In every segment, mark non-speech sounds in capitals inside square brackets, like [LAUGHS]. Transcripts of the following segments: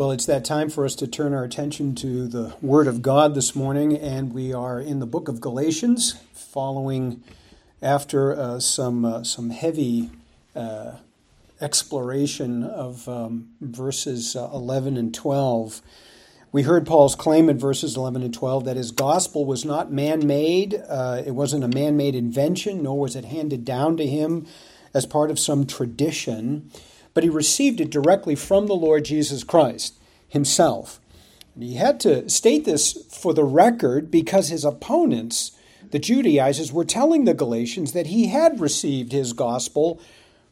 Well, it's that time for us to turn our attention to the Word of God this morning, and we are in the book of Galatians, following after uh, some uh, some heavy uh, exploration of um, verses uh, 11 and 12. We heard Paul's claim in verses 11 and 12 that his gospel was not man made, uh, it wasn't a man made invention, nor was it handed down to him as part of some tradition but he received it directly from the Lord Jesus Christ himself. And he had to state this for the record because his opponents, the Judaizers, were telling the Galatians that he had received his gospel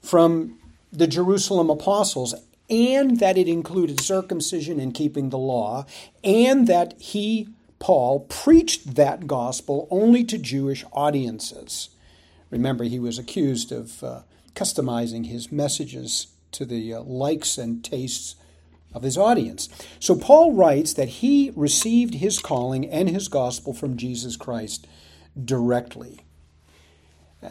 from the Jerusalem apostles and that it included circumcision and keeping the law, and that he, Paul, preached that gospel only to Jewish audiences. Remember, he was accused of uh, customizing his messages to the uh, likes and tastes of his audience. So Paul writes that he received his calling and his gospel from Jesus Christ directly.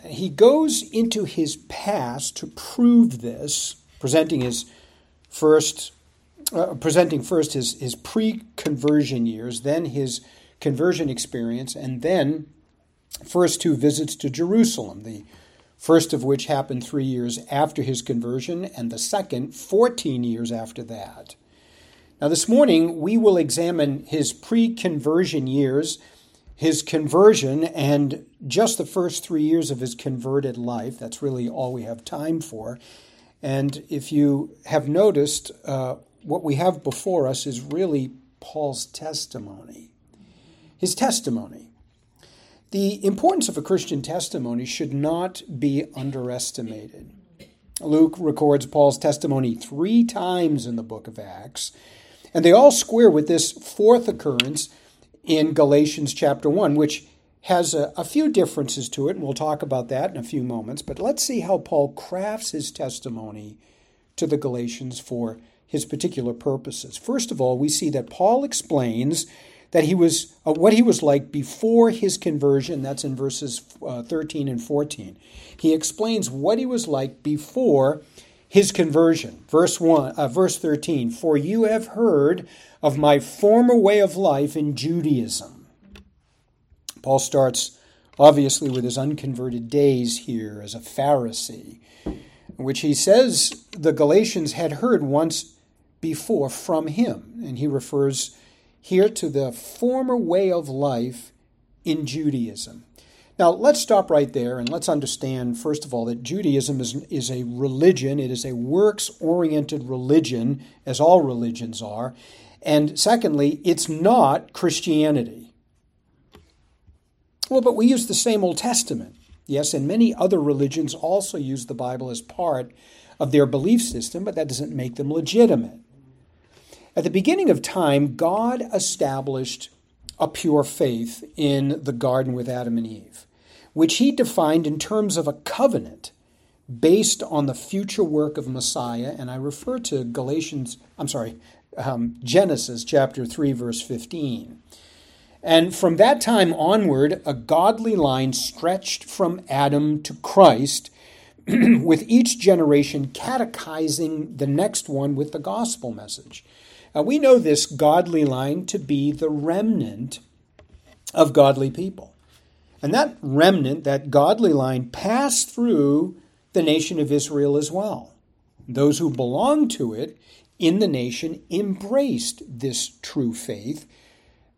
He goes into his past to prove this, presenting his first uh, presenting first his, his pre-conversion years, then his conversion experience, and then first two visits to Jerusalem, the first of which happened three years after his conversion, and the second 14 years after that. Now, this morning, we will examine his pre conversion years, his conversion, and just the first three years of his converted life. That's really all we have time for. And if you have noticed, uh, what we have before us is really Paul's testimony. His testimony. The importance of a Christian testimony should not be underestimated. Luke records Paul's testimony three times in the book of Acts, and they all square with this fourth occurrence in Galatians chapter 1, which has a, a, few differences to it, and we'll talk about that in a few moments. But let's see how Paul crafts his testimony to the Galatians for his particular purposes. First of all, we see that Paul explains that he was uh, what he was like before his conversion. That's in verses uh, 13 and 14. He explains what he was like before his conversion. Verse 1, uh, verse 13, "For you have heard of my former way of life in Judaism." Paul starts obviously with his unconverted days here as a Pharisee, which he says the Galatians had heard once before from him, and he refers here to the former way of life in Judaism. Now, let's stop right there and let's understand, first of all, that Judaism is, is a religion. It is a works oriented religion, as all religions are. And secondly, it's not Christianity. Well, but we use the same Old Testament. Yes, and many other religions also use the Bible as part of their belief system, but that doesn't make them legitimate. At the beginning of time, God established a pure faith in the garden with Adam and Eve, which he defined in terms of a covenant based on the future work of Messiah. And I refer to Galatians, I'm sorry, um, Genesis chapter 3, verse 15. And from that time onward, a godly line stretched from Adam to Christ, [CLEARS THROAT] with each generation catechizing the next one with the gospel message. We know this godly line to be the remnant of godly people. And that remnant, that godly line, passed through the nation of Israel as well. Those who belonged to it in the nation embraced this true faith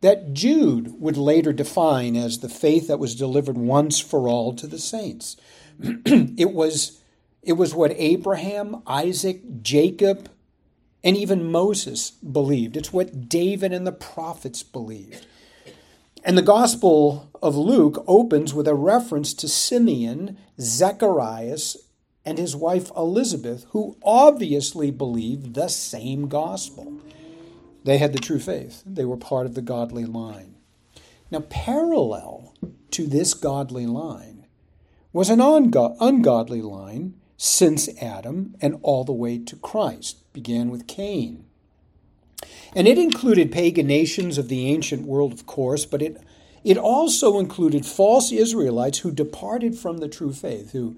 that Jude would later define as the faith that was delivered once for all to the saints. [CLEARS THROAT] it was it was what Abraham, Isaac, Jacob, and even Moses believed. It's what David and the prophets believed. And the Gospel of Luke opens with a reference to Simeon, Zacharias, and his wife Elizabeth, who obviously believed the same gospel. They had the true faith, they were part of the godly line. Now, parallel to this godly line was an ungodly line since Adam and all the way to Christ began with Cain. And it included pagan nations of the ancient world, of course, but it, it also included false Israelites who departed from the true faith, who,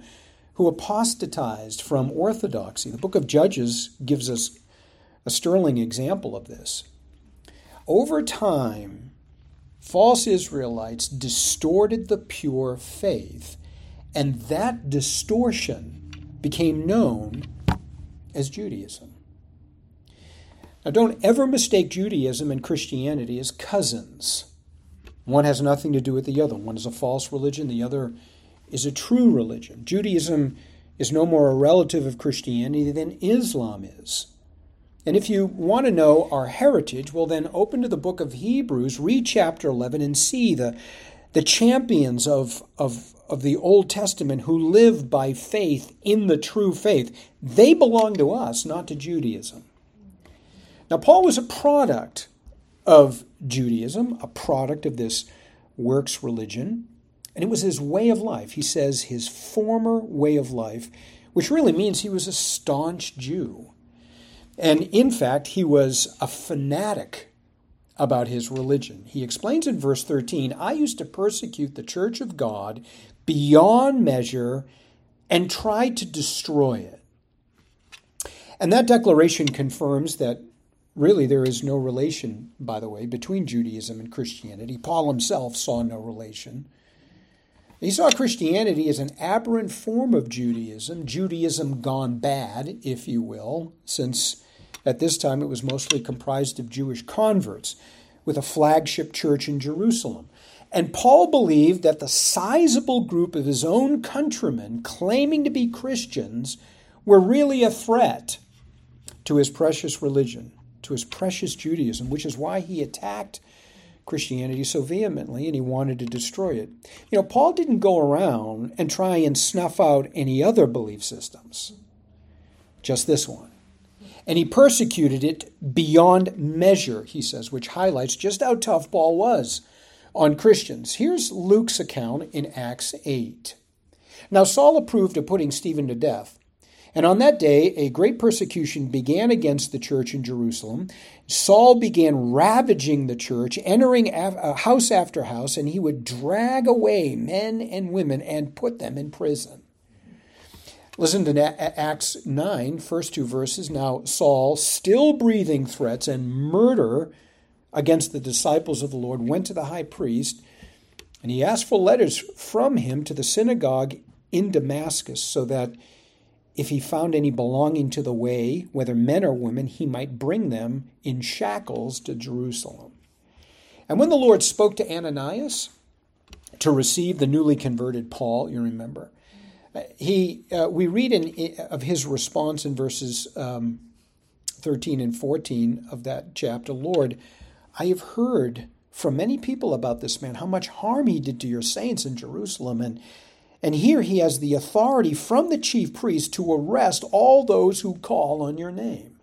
who apostatized from orthodoxy. The book of Judges gives us a sterling example of this. Over time, false Israelites distorted the pure faith, and that distortion became known as Judaism. Now, don't ever mistake Judaism and Christianity as cousins. One has nothing to do with the other. One is a false religion, the other is a true religion. Judaism is no more a relative of Christianity than Islam is. And if you want to know our heritage, well, then open to the book of Hebrews, read chapter 11, and see the, the champions of, of, of the Old Testament who live by faith in the true faith. They belong to us, not to Judaism. Now, Paul was a product of Judaism, a product of this works religion, and it was his way of life. He says his former way of life, which really means he was a staunch Jew. And in fact, he was a fanatic about his religion. He explains in verse 13 I used to persecute the church of God beyond measure and tried to destroy it. And that declaration confirms that really there is no relation, by the way, between Judaism and Christianity. Paul himself saw no relation. He saw Christianity as an aberrant form of Judaism, Judaism gone bad, if you will, since at this time it was mostly comprised of Jewish converts, with a flagship church in Jerusalem. And Paul believed that the sizable group of his own countrymen claiming to be Christians were really a threat to his precious religion, to his precious Judaism, which is why he attacked Christianity so vehemently and he wanted to destroy it. You know, Paul didn't go around and try and snuff out any other belief systems, just this one. And he persecuted it beyond measure, he says, which highlights just how tough Paul was on Christians. Here's Luke's account in Acts 8. Now, Saul approved of putting Stephen to death. And on that day, a great persecution began against the church in Jerusalem. Saul began ravaging the church, entering uh, house after house, and he would drag away men and women and put them in prison. Listen to Acts 9, first two verses. Now, Saul, still breathing threats and murder against the disciples of the Lord, went to the high priest, and he asked for letters from him to the synagogue in Damascus so that if he found any belonging to the way, whether men or women, he might bring them in shackles to Jerusalem. And when the Lord spoke to Ananias to receive the newly converted Paul, you remember, uh, he uh, we read in, of his response in verses um, 13 and 14 of that chapter Lord, I have heard from many people about this man, how much harm he did to your saints in Jerusalem, and and here he has the authority from the chief priest to arrest all those who call on your name.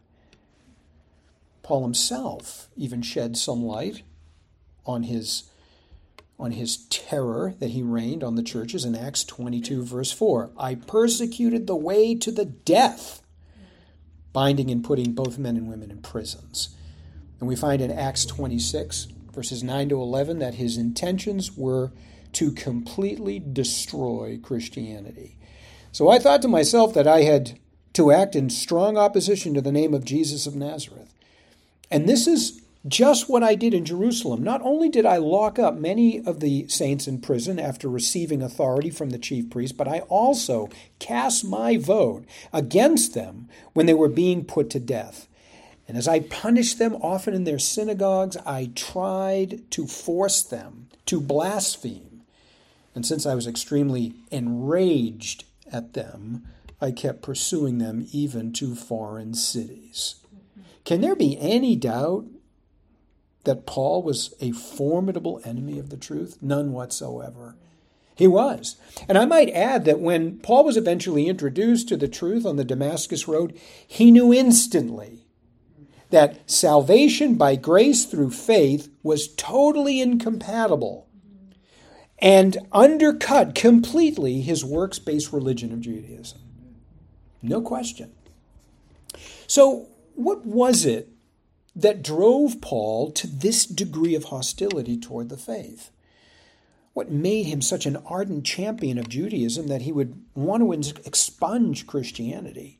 Paul himself even shed some light on his, on his terror that he reigned on the churches in Acts 22, verse 4. I persecuted the way to the death, binding and putting both men and women in prisons. And we find in Acts 26, verses 9 to 11, that his intentions were to completely destroy Christianity. So I thought to myself that I had to act in strong opposition to the name of Jesus of Nazareth. And this is just what I did in Jerusalem. Not only did I lock up many of the saints in prison after receiving authority from the chief priest, but I also cast my vote against them when they were being put to death. And as I punished them often in their synagogues, I tried to force them to blaspheme and since I was extremely enraged at them, I kept pursuing them even to foreign cities. Can there be any doubt that Paul was a formidable enemy of the truth? None whatsoever. He was. And I might add that when Paul was eventually introduced to the truth on the Damascus Road, he knew instantly that salvation by grace through faith was totally incompatible and undercut completely his works based religion of Judaism. No question. So, what was it that drove Paul to this degree of hostility toward the faith? What made him such an ardent champion of Judaism that he would want to expunge Christianity?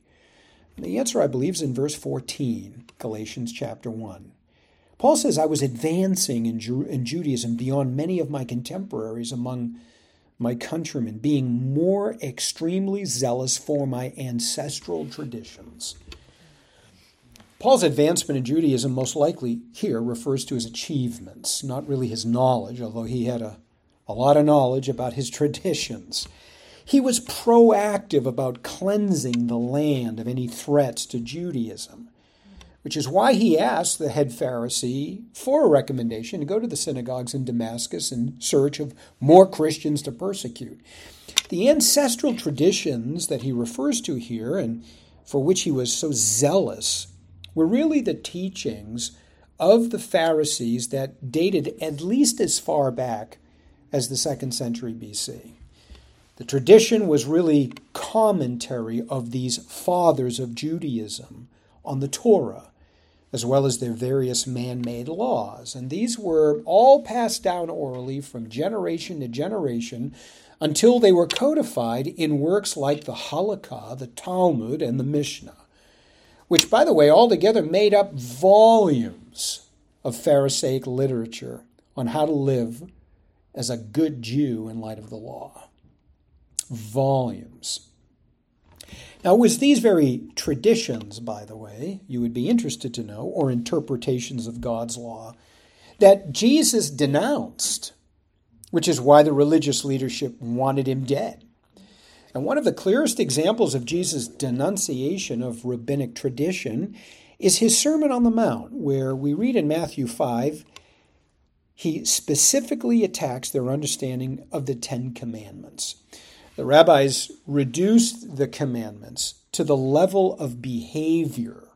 The answer, I believe, is in verse 14, Galatians chapter 1. Paul says, I was advancing in, Ju- in Judaism beyond many of my contemporaries among my countrymen, being more extremely zealous for my ancestral traditions. Paul's advancement in Judaism, most likely here, refers to his achievements, not really his knowledge, although he had a, a lot of knowledge about his [LAUGHS] traditions. He was proactive about cleansing the land of any threats to Judaism, which is why he asked the head Pharisee for a recommendation to go to the synagogues in Damascus in search of more Christians to persecute. The ancestral traditions that he refers to here and for which he was so zealous were really the teachings of the Pharisees that dated at least as far back as the second century BC. The tradition was really commentary of these fathers of Judaism on the Torah, as well as their various man made laws. And these were all passed down orally from generation to generation until they were codified in works like the Halakha, the Talmud, and the Mishnah, which, by the way, altogether made up volumes of Pharisaic literature on how to live as a good Jew in light of the law volumes. Now, it was these very traditions, by the way, you would be interested to know, or interpretations of God's law, that Jesus denounced, which is why the religious leadership wanted him dead. And one of the clearest examples of Jesus' denunciation of rabbinic tradition is his Sermon on the Mount, where we read in Matthew 5, he specifically attacks their understanding of the Ten Commandments. The rabbis reduced the commandments to the level of behavior.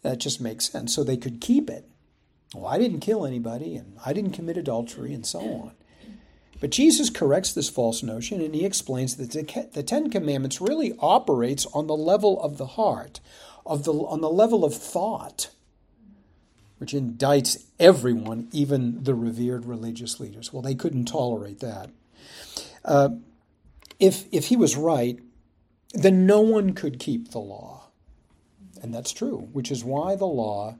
That just makes sense. So they could keep it. Well, I didn't kill anybody, and I didn't commit adultery, and so on. But Jesus corrects this false notion, and he explains that the Ten Commandments really operates on the level of the heart, of the, on the level of thought, which indicts everyone, even the revered religious leaders. Well, they couldn't tolerate that. Uh, if, if he was right, then no one could keep the law. And that's true, which is why the law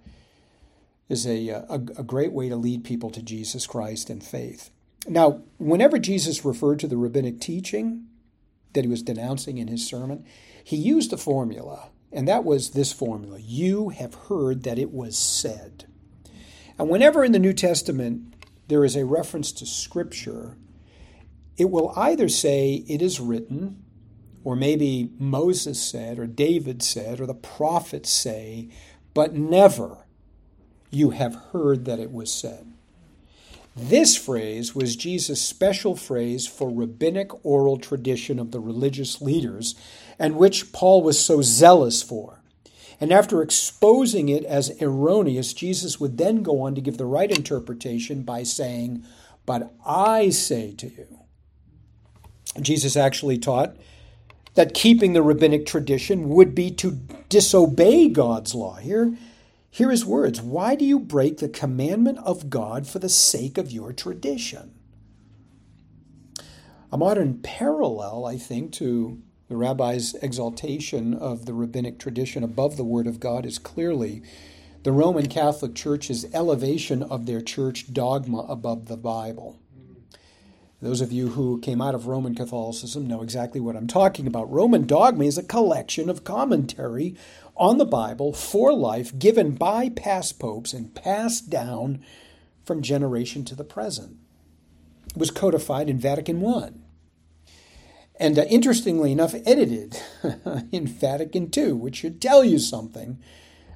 is a, a, a great way to lead people to Jesus Christ and faith. Now, whenever Jesus referred to the rabbinic teaching that he was denouncing in his sermon, he used a formula, and that was this formula You have heard that it was said. And whenever in the New Testament there is a reference to Scripture, it will either say it is written, or maybe Moses said, or David said, or the prophets say, but never you have heard that it was said. This phrase was Jesus' special phrase for rabbinic oral tradition of the religious leaders, and which Paul was so zealous for. And after exposing it as erroneous, Jesus would then go on to give the right interpretation by saying, But I say to you, Jesus actually taught that keeping the rabbinic tradition would be to disobey God's law. Here, hear his words Why do you break the commandment of God for the sake of your tradition? A modern parallel, I think, to the rabbi's exaltation of the rabbinic tradition above the Word of God is clearly the Roman Catholic Church's elevation of their church dogma above the Bible. Those of you who came out of Roman Catholicism know exactly what I'm talking about. Roman dogma is a collection of commentary on the Bible for life given by past popes and passed down from generation to the present. It was codified in Vatican I. And uh, interestingly enough, edited [LAUGHS] in Vatican II, which should tell you something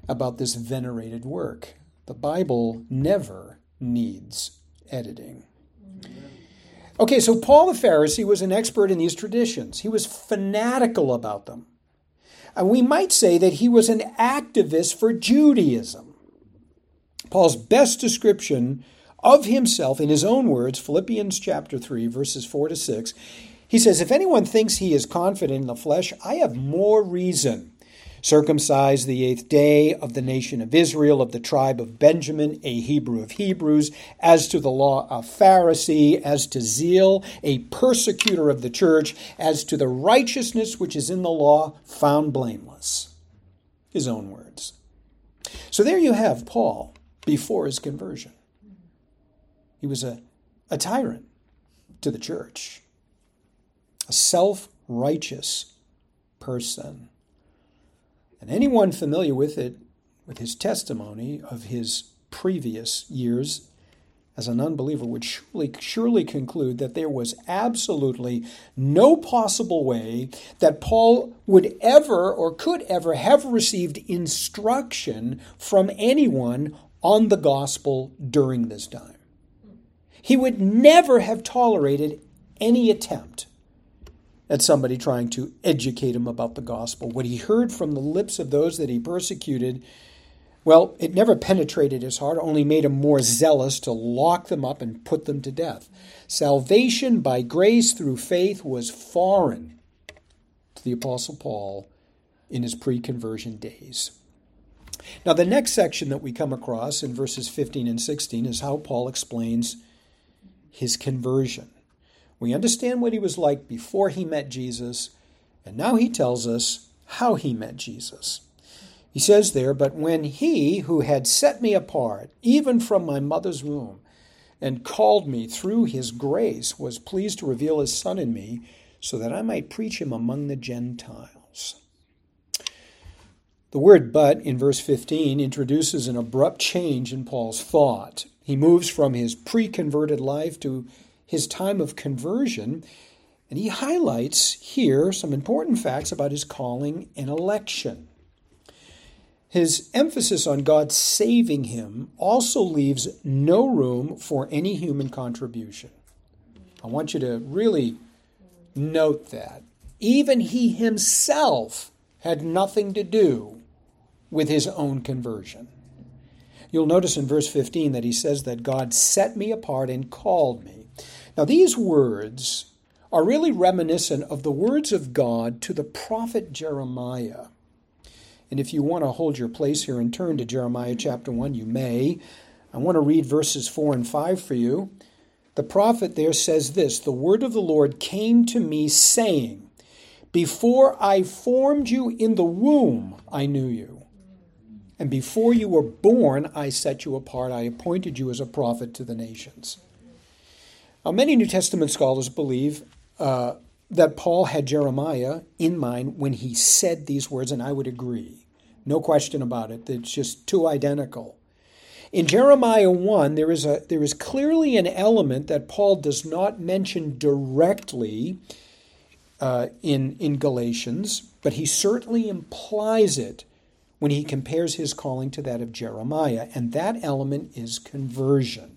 about this venerated work. The Bible never needs editing. Okay, so Paul the Pharisee was an expert in these traditions. He was fanatical about them. And we might say that he was an activist for Judaism. Paul's best description of himself in his own words, Philippians chapter 3, verses 4 to 6, he says, If anyone thinks he is confident in the flesh, I have more reason circumcised the eighth day of the nation of Israel, of the tribe of Benjamin, a Hebrew of Hebrews, as to the law, a Pharisee, as to zeal, a persecutor of the church, as to the righteousness which is in the law, found blameless. his own words. So there you have Paul before his conversion. He was a, a tyrant to the church, a self righteous person. And anyone familiar with it, with his testimony of his previous years as an unbeliever, would surely, surely conclude that there was absolutely no possible way that Paul would ever or could ever have received instruction from anyone on the gospel during this time. He would never have tolerated any attempt at somebody trying to educate him about the gospel. What he heard from the lips of those that he persecuted, well, it never penetrated his heart, only made him more zealous to lock them up and put them to death. Salvation by grace through faith was foreign to the Apostle Paul in his pre conversion days. Now, the next section that we come across in verses 15 and 16 is how Paul explains his conversion. We understand what he was like before he met Jesus, and now he tells us how he met Jesus. He says there, But when he who had set me apart, even from my mother's womb, and called me through his grace, was pleased to reveal his Son in me, so that I might preach him among the Gentiles. The word but in verse 15 introduces an abrupt change in Paul's thought. He moves from his pre converted life to his time of conversion, and he highlights here some important facts about his calling and election. His emphasis on God saving him also leaves no room for any human contribution. I want you to really note that. Even he himself had nothing to do with his own conversion. You'll notice in verse 15 that he says that God set me apart and called me. Now, these words are really reminiscent of the words of God to the prophet Jeremiah. And if you want to hold your place here and turn to Jeremiah chapter 1, you may. I want to read verses 4 and 5 for you. The prophet there says this The word of the Lord came to me, saying, Before I formed you in the womb, I knew you. And before you were born, I set you apart. I appointed you as a prophet to the nations. Now, many New Testament scholars believe uh, that Paul had Jeremiah in mind when he said these words, and I would agree. No question about it. It's just too identical. In Jeremiah 1, there is, a, there is clearly an element that Paul does not mention directly uh, in, in Galatians, but he certainly implies it when he compares his calling to that of Jeremiah, and that element is conversion.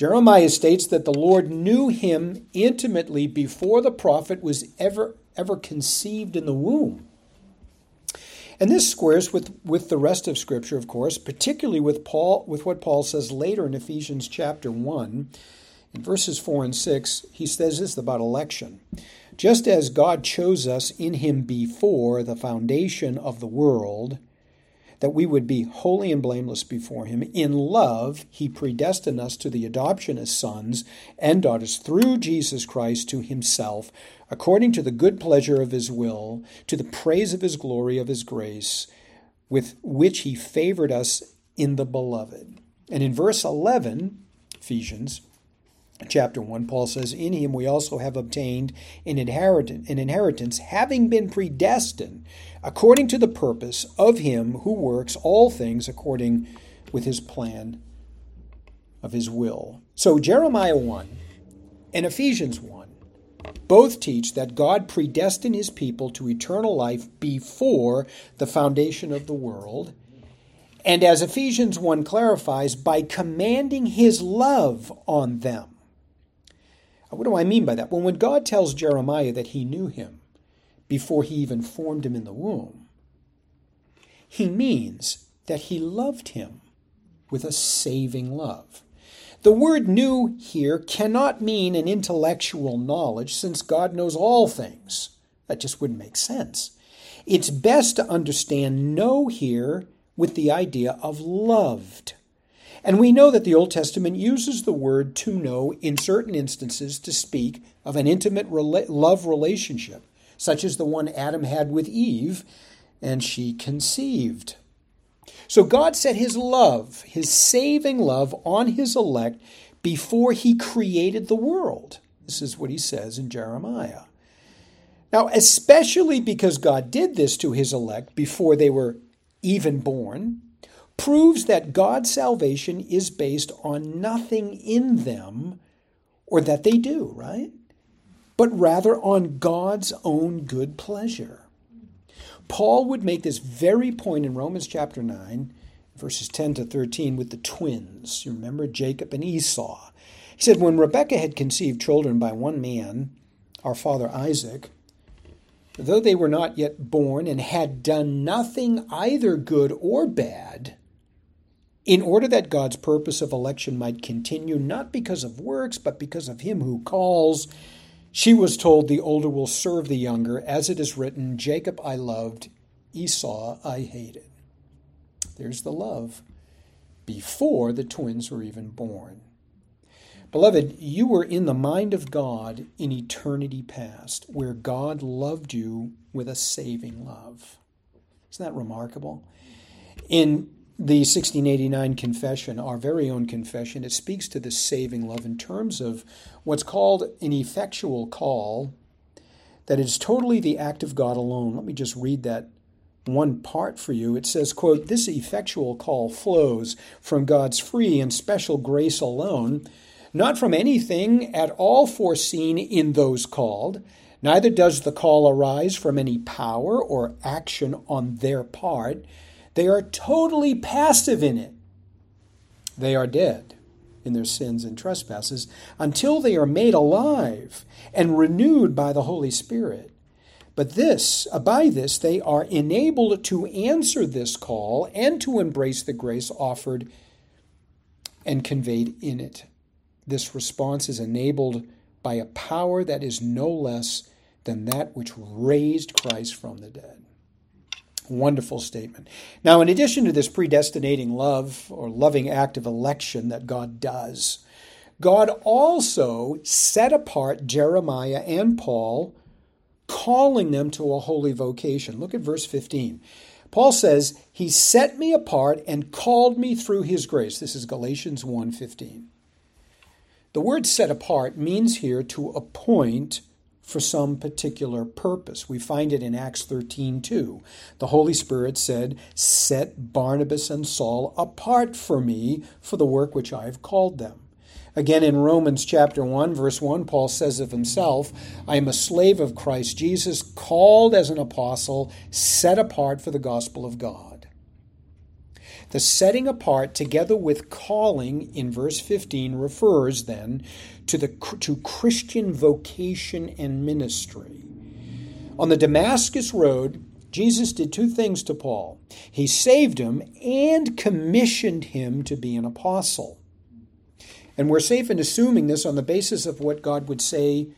Jeremiah states that the Lord knew him intimately before the prophet was ever, ever conceived in the womb. And this squares with, with the rest of Scripture, of course, particularly with Paul with what Paul says later in Ephesians chapter 1. In verses 4 and 6, he says this about election. Just as God chose us in him before the foundation of the world, that we would be holy and blameless before him, in love he predestined us to the adoption as sons and daughters through Jesus Christ to himself, according to the good pleasure of his will, to the praise of his glory, of his grace, with which he favored us in the beloved. And in verse 11, Ephesians, chapter 1, Paul says, In him we also have obtained an inheritance, an inheritance, having been predestined according to the purpose of him who works all things according with his plan of his will. So Jeremiah 1 and Ephesians 1 both teach that God predestined his people to eternal life before the foundation of the world. And as Ephesians 1 clarifies, by commanding his love on them. What do I mean by that? Well, when God tells Jeremiah that he knew him before he even formed him in the womb, he means that he loved him with a saving love. The word knew here cannot mean an intellectual knowledge, since God knows all things. That just wouldn't make sense. It's best to understand know here with the idea of loved. And we know that the Old Testament uses the word to know in certain instances to speak of an intimate rela- love relationship, such as the one Adam had with Eve and she conceived. So God set his love, his saving love, on his elect before he created the world. This is what he says in Jeremiah. Now, especially because God did this to his elect before they were even born, proves that God's salvation is based on nothing in them or that they do, right? But rather on God's own good pleasure. Paul would make this very point in Romans chapter 9, verses 10 to 13, with the twins. You remember Jacob and Esau. He said, When Rebekah had conceived children by one man, our father Isaac, though they were not yet born and had done nothing either good or bad, in order that God's purpose of election might continue, not because of works, but because of him who calls, she was told, The older will serve the younger, as it is written, Jacob I loved, Esau I hated. There's the love before the twins were even born. Beloved, you were in the mind of God in eternity past, where God loved you with a saving love. Isn't that remarkable? In the 1689 confession, our very own confession, it speaks to this saving love in terms of what's called an effectual call, that is totally the act of God alone. Let me just read that one part for you. It says, quote, This effectual call flows from God's free and special grace alone, not from anything at all foreseen in those called. Neither does the call arise from any power or action on their part they are totally passive in it. They are dead in their sins and trespasses until they are made alive and renewed by the Holy Spirit. But this, uh, by this, they are enabled to answer this call and to embrace the grace offered and conveyed in it. This response is enabled by a power that is no less than that which raised Christ from the dead. Wonderful statement. Now, in addition to this predestinating love or loving act of election that God does, God also set apart Jeremiah and Paul, calling them to a holy vocation. Look at verse 15. Paul says, "He set me apart and called me through his grace." This is Galatians 1:15. The word set apart means here to appoint for some particular purpose. We find it in Acts 13 too. The Holy Spirit said, Set Barnabas and Saul apart for me for the work which I have called them. Again, in Romans chapter 1, verse 1, Paul says of himself, I am a slave of Christ Jesus, called as an apostle, set apart for the gospel of God. The setting apart, together with calling in verse 15, refers then to, the, to Christian vocation and ministry. On the Damascus Road, Jesus did two things to Paul he saved him and commissioned him to be an apostle. And we're safe in assuming this on the basis of what God would say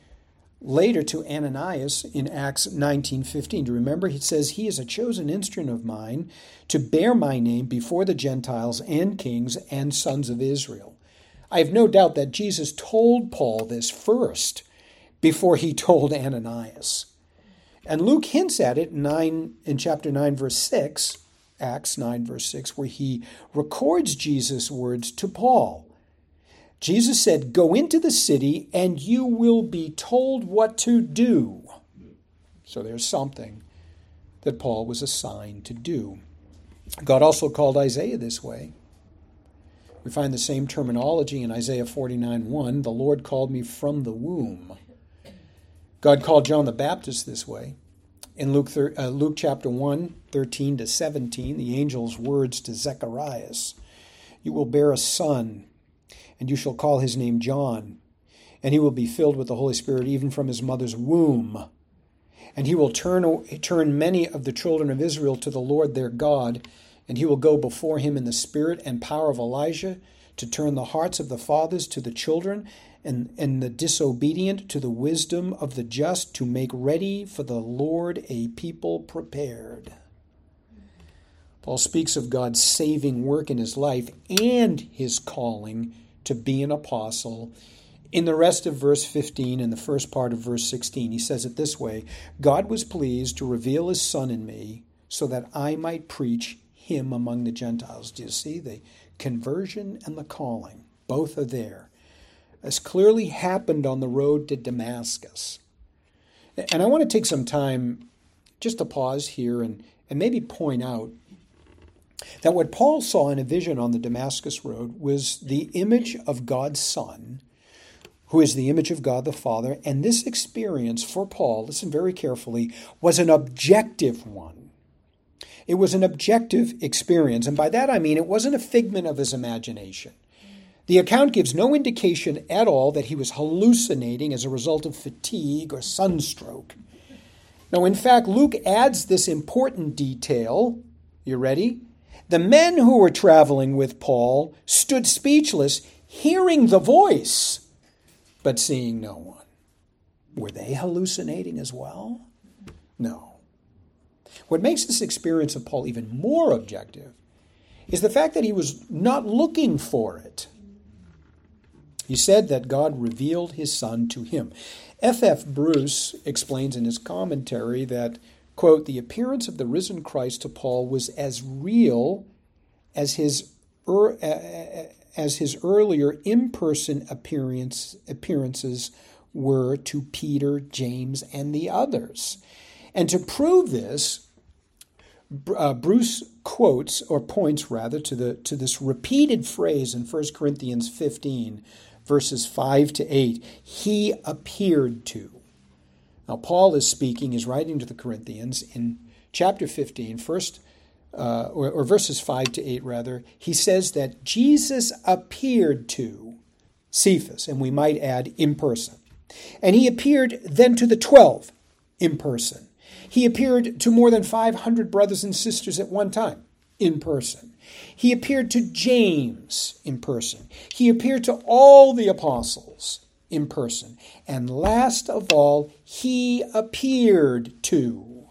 later to Ananias in Acts 19:15. Do you remember he says he is a chosen instrument of mine to bear my name before the Gentiles and kings and sons of Israel. I have no doubt that Jesus told Paul this first before he told Ananias. And Luke hints at it in 9 in chapter 9 verse 6, Acts 9 verse 6 where he records Jesus' words to Paul. Jesus said, Go into the city and you will be told what to do. So there's something that Paul was assigned to do. God also called Isaiah this way. We find the same terminology in Isaiah 49 1. The Lord called me from the womb. God called John the Baptist this way. In Luke, uh, Luke chapter 1, 13 to 17, the angel's words to Zechariah You will bear a son and you shall call his name John. And he will be filled with the Holy Spirit even from his mother's womb. And he will turn, turn many of the children of Israel to the Lord their God, and he will go before him in the spirit and power of Elijah to turn the hearts of the fathers to the children, and, and the disobedient to the wisdom of the just, to make ready for the Lord a people prepared. Paul speaks of God's saving work in his life and his calling to be an apostle. In the rest of verse 15 and the first part of verse 16, he says it this way God was pleased to reveal his Son in me so that I might preach him among the Gentiles. Do you see the conversion and the calling? Both are there. As clearly happened on the road to Damascus. And I want to take some time just to pause here and, and maybe point out that what Paul saw in a vision on the Damascus Road was the image of God's Son, who is the image of God the Father. And this experience for Paul, listen very carefully, was an objective one. It was an objective experience. And by that I mean it wasn't a figment of his imagination. The account gives no indication at all that he was hallucinating as a result of fatigue or sunstroke. Now, in fact, Luke adds this important detail. You ready? The men who were traveling with Paul stood speechless, hearing the voice, but seeing no one. Were they hallucinating as well? No. What makes this experience of Paul even more objective is the fact that he was not looking for it. He said that God revealed his son to him. F. F. Bruce explains in his commentary that, quote, the appearance of the risen Christ to Paul was as real as his, er, as his earlier in person appearance, appearances were to Peter, James, and the others. And to prove this, uh, Bruce quotes or points rather to the to this repeated phrase in 1 Corinthians 15 verses 5 to 8, he appeared to. Now, Paul is speaking, is writing to the Corinthians in chapter 15, first, uh, or, or verses 5 to 8, rather. He says that Jesus appeared to Cephas, and we might add in person. And he appeared then to the 12 in person. He appeared to more than 500 brothers and sisters at one time in person. He appeared to James in person. He appeared to all the apostles in person. And last of all, he appeared to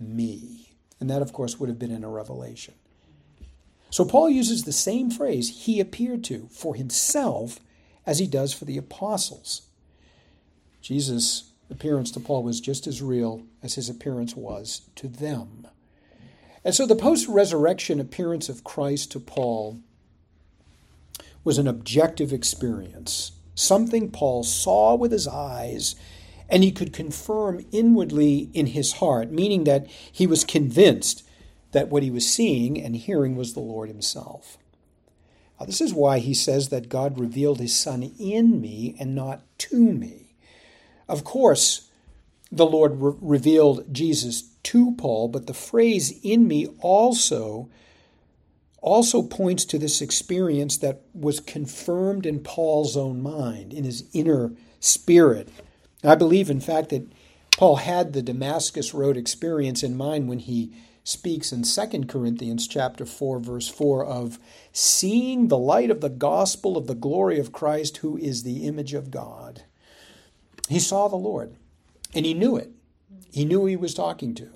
me. And that, of course, would have been in a revelation. So Paul uses the same phrase, he appeared to, for himself as he does for the apostles. Jesus' appearance to Paul was just as real as his appearance was to them. And so the post resurrection appearance of Christ to Paul was an objective experience, something Paul saw with his eyes and he could confirm inwardly in his heart, meaning that he was convinced that what he was seeing and hearing was the Lord himself. Now, this is why he says that God revealed his Son in me and not to me. Of course, the Lord re- revealed Jesus to Paul, but the phrase in me also also points to this experience that was confirmed in Paul's own mind, in his inner spirit. I believe, in fact, that Paul had the Damascus Road experience in mind when he speaks in 2 Corinthians chapter 4 verse 4 of seeing the light of the gospel of the glory of Christ who is the image of God. He saw the Lord and he knew it. He knew who he was talking to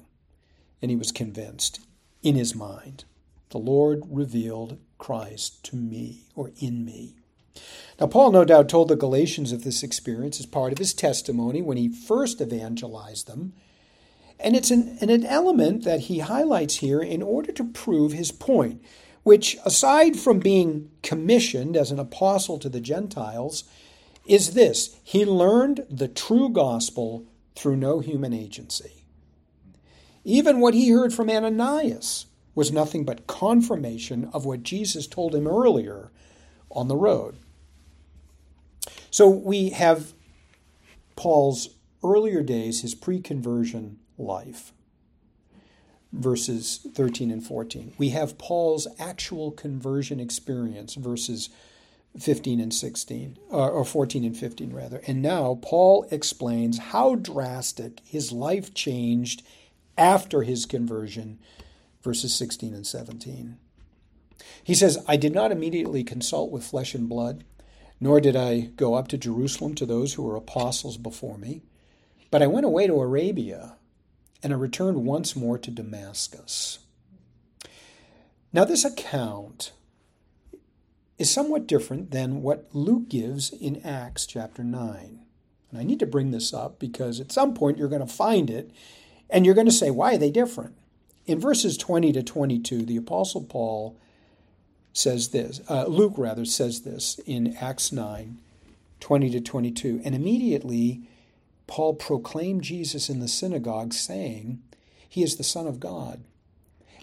and he was convinced in his mind. The Lord revealed Christ to me or in me. Now, Paul no doubt told the Galatians of this experience as part of his testimony when he first evangelized them. And it's an, an element that he highlights here in order to prove his point, which, aside from being commissioned as an apostle to the Gentiles, is this he learned the true gospel through no human agency. Even what he heard from Ananias was nothing but confirmation of what Jesus told him earlier on the road. So we have Paul's earlier days, his pre conversion life, verses 13 and 14. We have Paul's actual conversion experience, verses 15 and 16, uh, or 14 and 15, rather. And now Paul explains how drastic his life changed after his conversion, verses 16 and 17. He says, I did not immediately consult with flesh and blood, nor did I go up to Jerusalem to those who were apostles before me, but I went away to Arabia, and I returned once more to Damascus. Now, this account is somewhat different than what Luke gives in Acts chapter 9. And I need to bring this up because at some point you're going to find it and you're going to say, why are they different? In verses 20 to 22, the Apostle Paul says this, uh, Luke rather says this in Acts 9, 20 to 22. And immediately Paul proclaimed Jesus in the synagogue, saying, He is the Son of God.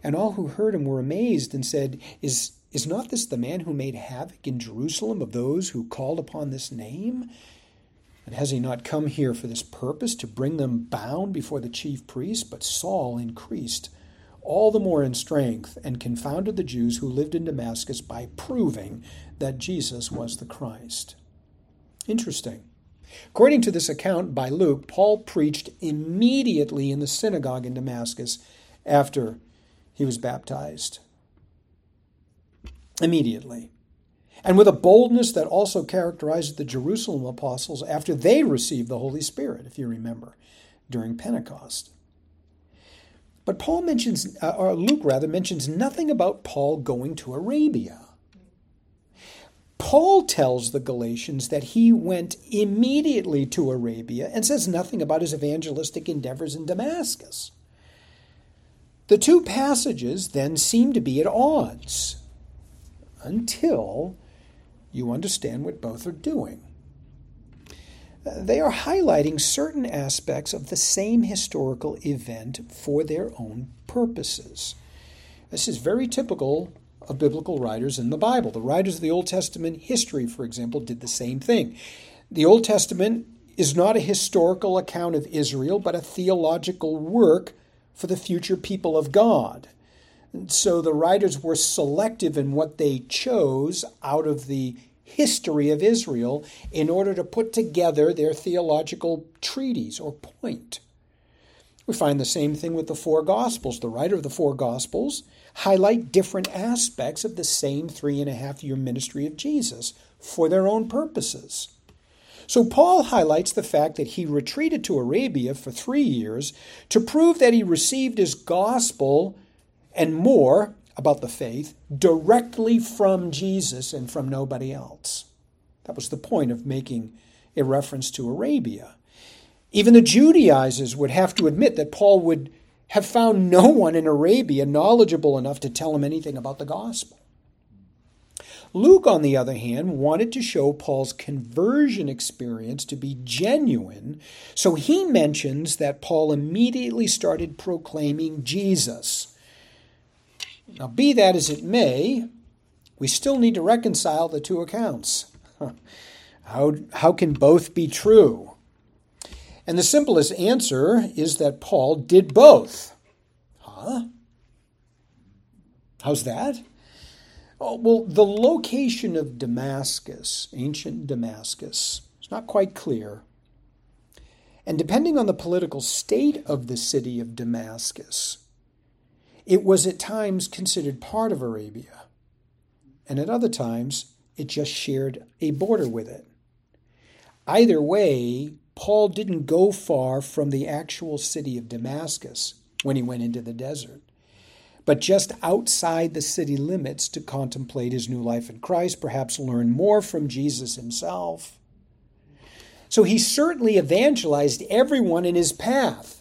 And all who heard him were amazed and said, Is, is not this the man who made havoc in Jerusalem of those who called upon this name? And has he not come here for this purpose, to bring them bound before the chief priests? But Saul increased all the more in strength and confounded the Jews who lived in Damascus by proving that Jesus was the Christ. Interesting. According to this account by Luke, Paul preached immediately in the synagogue in Damascus after he was baptized. Immediately. And with a boldness that also characterized the Jerusalem apostles after they received the Holy Spirit, if you remember, during Pentecost. But Paul mentions, uh, or Luke rather, mentions nothing about Paul going to Arabia. Paul tells the Galatians that he went immediately to Arabia and says nothing about his evangelistic endeavors in Damascus. The two passages then seem to be at odds until you understand what both are doing. They are highlighting certain aspects of the same historical event for their own purposes. This is very typical of biblical writers in the Bible. The writers of the Old Testament history, for example, did the same thing. The Old Testament is not a historical account of Israel, but a theological work for the future people of God. And so the writers were selective in what they chose out of the history of Israel in order to put together their theological treatise or point. We find the same thing with the four Gospels. The writer of the four Gospels highlight different aspects of the same three and a half year ministry of Jesus for their own purposes. So Paul highlights the fact that he retreated to Arabia for three years to prove that he received his gospel and more about the faith directly from Jesus and from nobody else. That was the point of making a reference to Arabia. Even the Judaizers would have to admit that Paul would have found no one in Arabia knowledgeable enough to tell him anything about the gospel. Luke, on the other hand, wanted to show Paul's conversion experience to be genuine, so he mentions that Paul immediately started proclaiming Jesus. Now, be that as it may, we still need to reconcile the two accounts. How, how can both be true? And the simplest answer is that Paul did both. Huh? How's that? Oh, well, the location of Damascus, ancient Damascus, is not quite clear. And depending on the political state of the city of Damascus, it was at times considered part of Arabia, and at other times it just shared a border with it. Either way, Paul didn't go far from the actual city of Damascus when he went into the desert but just outside the city limits to contemplate his new life in Christ, perhaps learn more from Jesus himself. So he certainly evangelized everyone in his path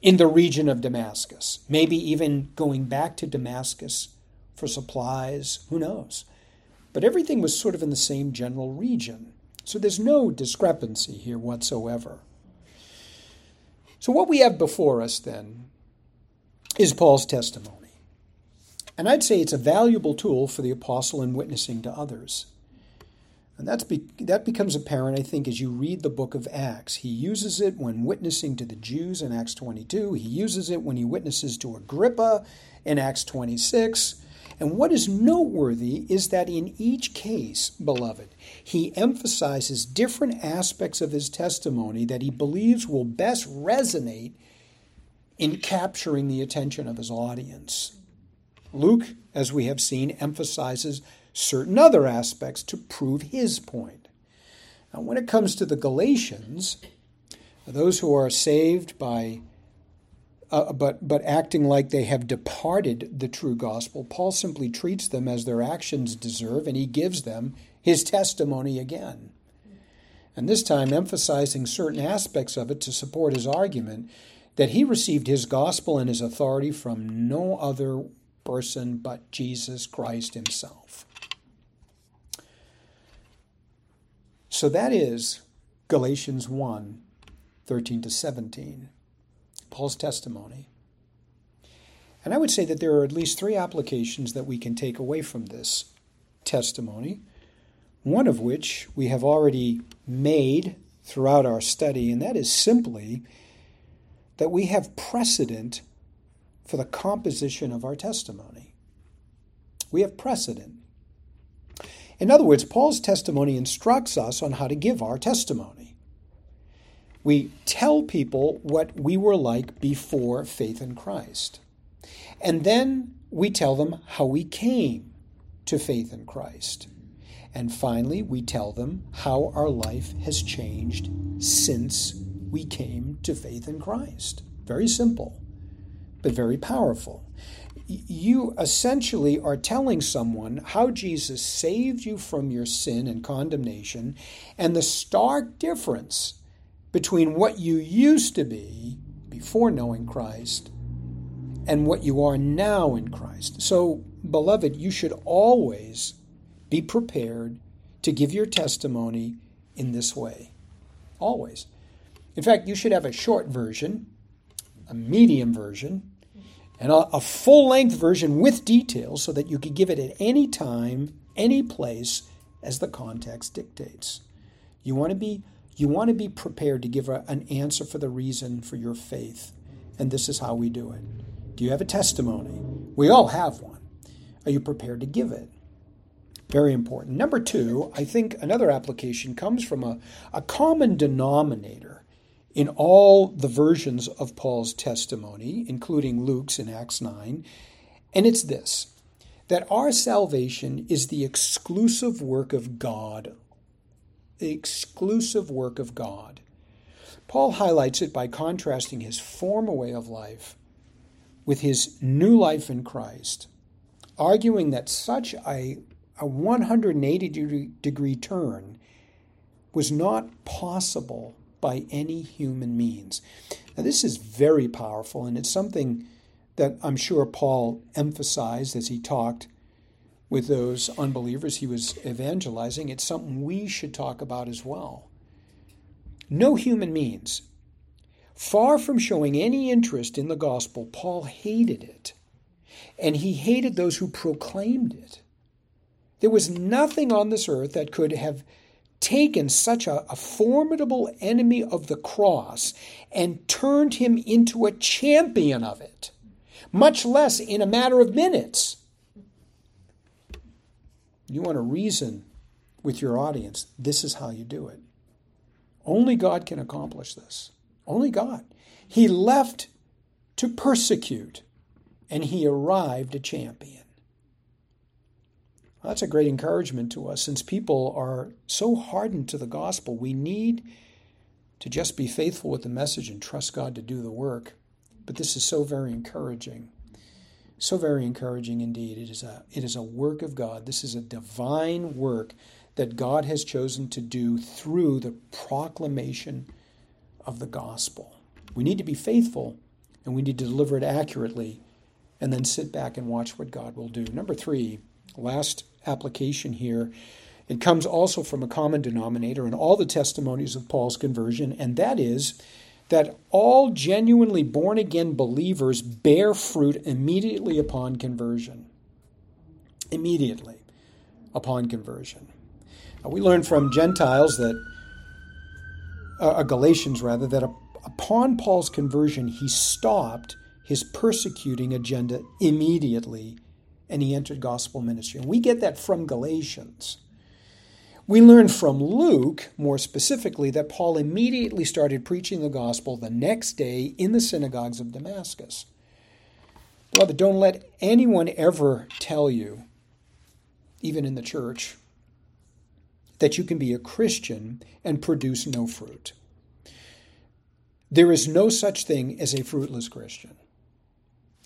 in the region of Damascus, maybe even going back to Damascus for supplies, who knows. But everything was sort of in the same general region. So there's no discrepancy here whatsoever. So, what we have before us then is Paul's testimony. And I'd say it's a valuable tool for the apostle in witnessing to others. And that's be, that becomes apparent, I think, as you read the book of Acts. He uses it when witnessing to the Jews in Acts 22. He uses it when he witnesses to Agrippa in Acts 26. And what is noteworthy is that in each case, beloved, he emphasizes different aspects of his testimony that he believes will best resonate in capturing the attention of his audience. Luke, as we have seen, emphasizes certain other aspects to prove his point. Now, when it comes to the Galatians, those who are saved by uh, but but acting like they have departed the true gospel, Paul simply treats them as their actions deserve, and he gives them his testimony again. And this time, emphasizing certain aspects of it to support his argument that he received his gospel and his authority from no other person but Jesus Christ himself. So that is Galatians 1 13 to 17, Paul's testimony. And I would say that there are at least three applications that we can take away from this testimony, one of which we have already made throughout our study, and that is simply that we have precedent for the composition of our testimony. We have precedent. In other words, Paul's testimony instructs us on how to give our testimony. We tell people what we were like before faith in Christ. And then we tell them how we came to faith in Christ. And finally, we tell them how our life has changed since we came to faith in Christ. Very simple, but very powerful. You essentially are telling someone how Jesus saved you from your sin and condemnation and the stark difference between what you used to be before knowing Christ and what you are now in Christ. So, beloved, you should always be prepared to give your testimony in this way. Always. In fact, you should have a short version, a medium version, and a, full length version with details so that you could give it at any time, any place, as the context dictates. You want to be you want to be prepared to give a, an answer for the reason for your faith. And this is how we do it. Do you have a testimony? We all have one. Are you prepared to give it? Very important. Number two, I think another application comes from a, a common denominator in all the versions of Paul's testimony, including Luke's in Acts 9, and it's this that our salvation is the exclusive work of God. The exclusive work of God. Paul highlights it by contrasting his former way of life with his new life in Christ, arguing that such a a 180 degree turn was not possible by any human means. Now, this is very powerful, and it's something that I'm sure Paul emphasized as he talked with those unbelievers he was evangelizing. It's something we should talk about as well. No human means. Far from showing any interest in the gospel, Paul hated it. And he hated those who proclaimed it. There was nothing on this earth that could have taken such a, a, formidable enemy of the cross and turned him into a champion of it, much less in a matter of minutes. You want to reason with your audience, this is how you do it. Only God can accomplish this. Only God. He left to persecute, and he arrived a champion. That's a great encouragement to us since people are so hardened to the gospel. We need to just be faithful with the message and trust God to do the work. But this is so very encouraging. So very encouraging indeed. It is a it is a work of God. This is a divine work that God has chosen to do through the proclamation of the gospel. We need to be faithful and we need to deliver it accurately and then sit back and watch what God will do. Number 3, last application here. It comes also from a common denominator in all the testimonies of Paul's conversion, and that is that all genuinely born again believers bear fruit immediately upon conversion. Immediately upon conversion. Now, we learn from Gentiles that, uh, uh Galatians rather, that upon Paul's conversion, he stopped his persecuting agenda immediately and he entered gospel ministry. And we get that from Galatians. We learn from Luke, more specifically, that Paul immediately started preaching the gospel the next day in the synagogues of Damascus. Beloved, don't let anyone ever tell you, even in the church, that you can be a Christian and produce no fruit. There is no such thing as a fruitless Christian.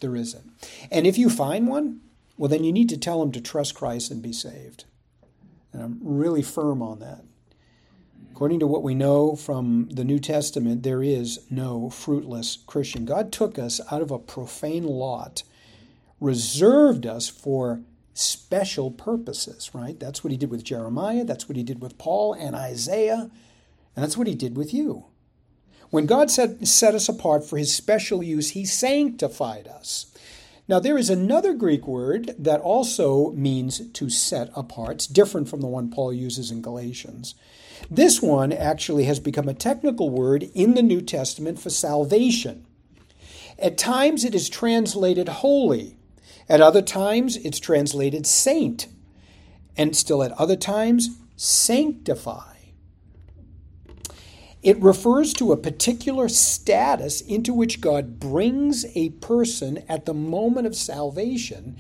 There isn't. And if you find one, well, then you need to tell them to trust Christ and be saved. And I'm really firm on that. According to what we know from the New Testament, there is no fruitless Christian. God took us out of a profane lot, reserved us for special purposes, right? That's what he did with Jeremiah, that's what he did with Paul and Isaiah, and that's what he did with you. When God set, set us apart for his special use, he sanctified us. Now, there is another Greek word that also means to set apart. It's different from the one Paul uses in Galatians. This one actually has become a technical word in the New Testament for salvation. At times it is translated holy, at other times it's translated saint, and still at other times sanctify. It refers to a particular status into which God brings a person at the moment of salvation,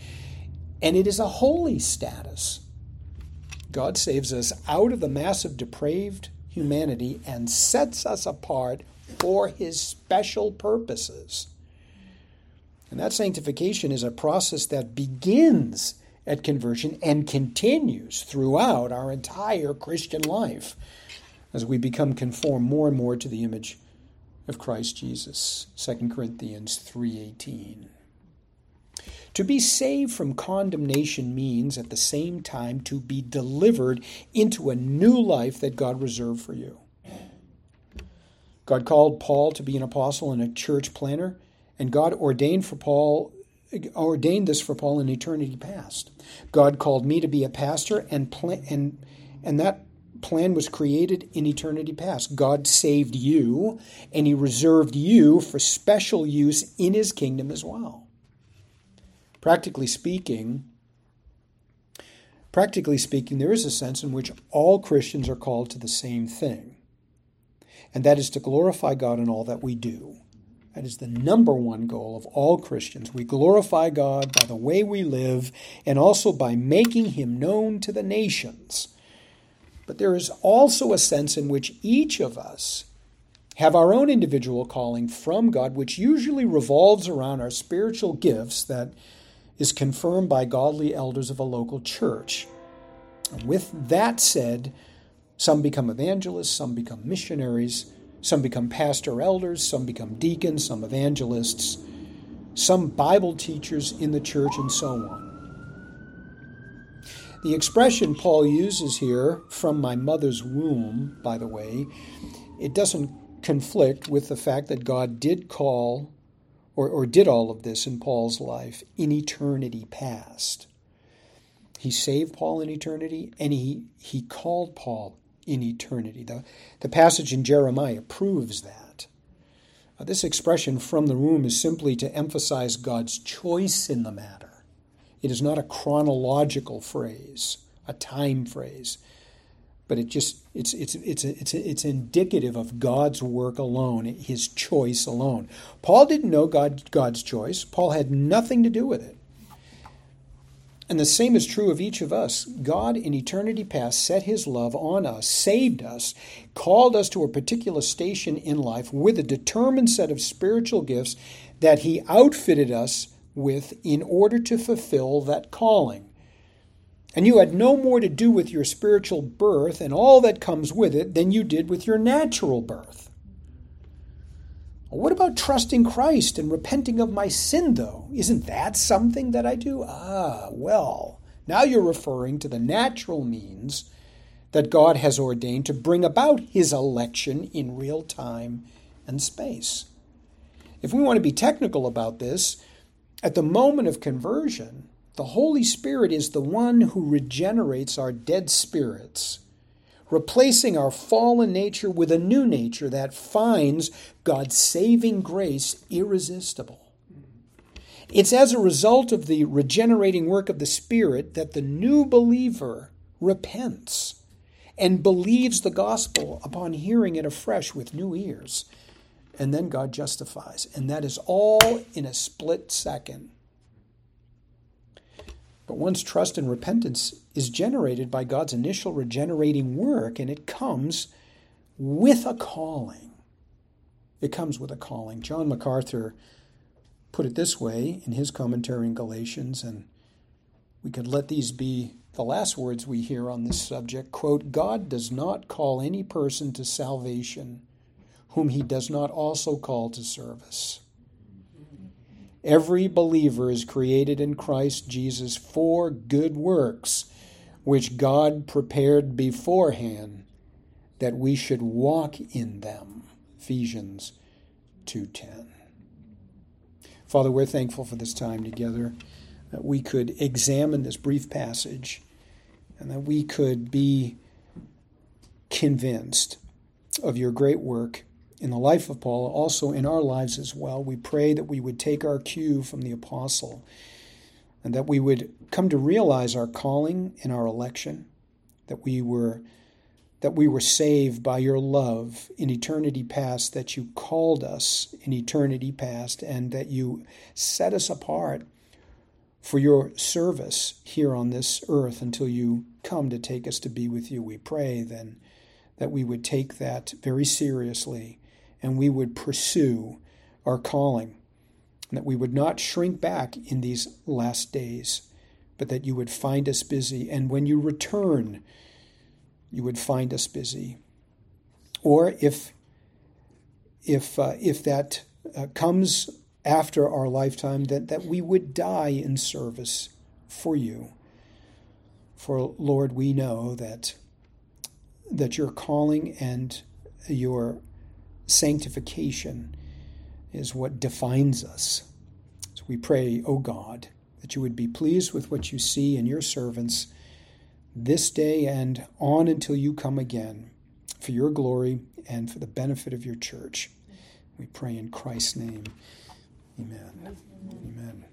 and it is a holy status. God saves us out of the mass of depraved humanity and sets us apart for his special purposes. And that sanctification is a process that begins at conversion and continues throughout our entire Christian life as we become conformed more and more to the image of Christ Jesus. 2 Corinthians 3:18. To be saved from condemnation means at the same time to be delivered into a new life that God reserved for you. God called Paul to be an apostle and a church planter, and God ordained for Paul ordained this for Paul in eternity past. God called me to be a pastor and plan, and and that plan was created in eternity past. God saved you, and He reserved you for special use in His kingdom as well. Practically speaking, practically speaking, there is a sense in which all Christians are called to the same thing, and that is to glorify God in all that we do. That is the number one goal of all Christians. We glorify God by the way we live and also by making Him known to the nations. But there is also a sense in which each of us have our own individual calling from God, which usually revolves around our spiritual gifts that is confirmed by godly elders of a local church. With that said, some become evangelists, some become missionaries, some become pastor elders, some become deacons, some evangelists, some Bible teachers in the church, and so on. The expression Paul uses here, from my mother's womb, by the way, it doesn't conflict with the fact that God did call or, or did all of this in Paul's life in eternity past. He saved Paul in eternity and he, he called Paul in eternity. The, the passage in Jeremiah proves that. Uh, this expression from the womb is simply to emphasize God's choice in the matter. It is not a chronological phrase, a time phrase, but it just it's it's it's it's it's indicative of God's work alone, His choice alone. Paul didn't know God God's choice. Paul had nothing to do with it. And the same is true of each of us. God in eternity past set his love on us, saved us, called us to a particular station in life with a determined set of spiritual gifts that he outfitted us with in order to fulfill that calling. And you had no more to do with your spiritual birth and all that comes with it than you did with your natural birth. What about trusting Christ and repenting of my sin, though? Isn't that something that I do? Ah, well, now you're referring to the natural means that God has ordained to bring about his election in real time and space. If we want to be technical about this, at the moment of conversion, the Holy Spirit is the one who regenerates our dead spirits, replacing our fallen nature with a new nature that finds God's saving grace irresistible. It's as a result of the regenerating work of the Spirit that the new believer repents and believes the gospel upon hearing it afresh with new ears and then God justifies. And that is all in a split second. But one's trust and repentance is generated by God's initial regenerating work, and it comes with a calling. It comes with a calling. John MacArthur put it this way in his commentary in Galatians, and we could let these be the last words we hear on this subject. Quote God does not call any person to salvation whom he does not also call to service. Every believer is created in Christ Jesus for good works, which God prepared beforehand that we should walk in them. Ephesians 2:10. Father, we're thankful for this time together that we could examine this brief passage and that we could be convinced of your great work in the life of Paul, also in our lives as well. We pray that we would take our cue from the apostle and that we would come to realize our calling and our election, that we were that we were saved by your love in eternity past, that you called us in eternity past, and that you set us apart for your service here on this earth until you come to take us to be with you. We pray then that we would take that very seriously and we would pursue our calling, and that we would not shrink back in these last days, but that you would find us busy. And when you return, you would find us busy. Or if if uh, if that uh, comes after our lifetime, that, that we would die in service for you. For Lord, we know that that your calling and your sanctification is what defines us. So we pray, O God, that you would be pleased with what you see in your servants this day and on until you come again for your glory and for the benefit of your church. We pray in Christ's name. Amen. Amen.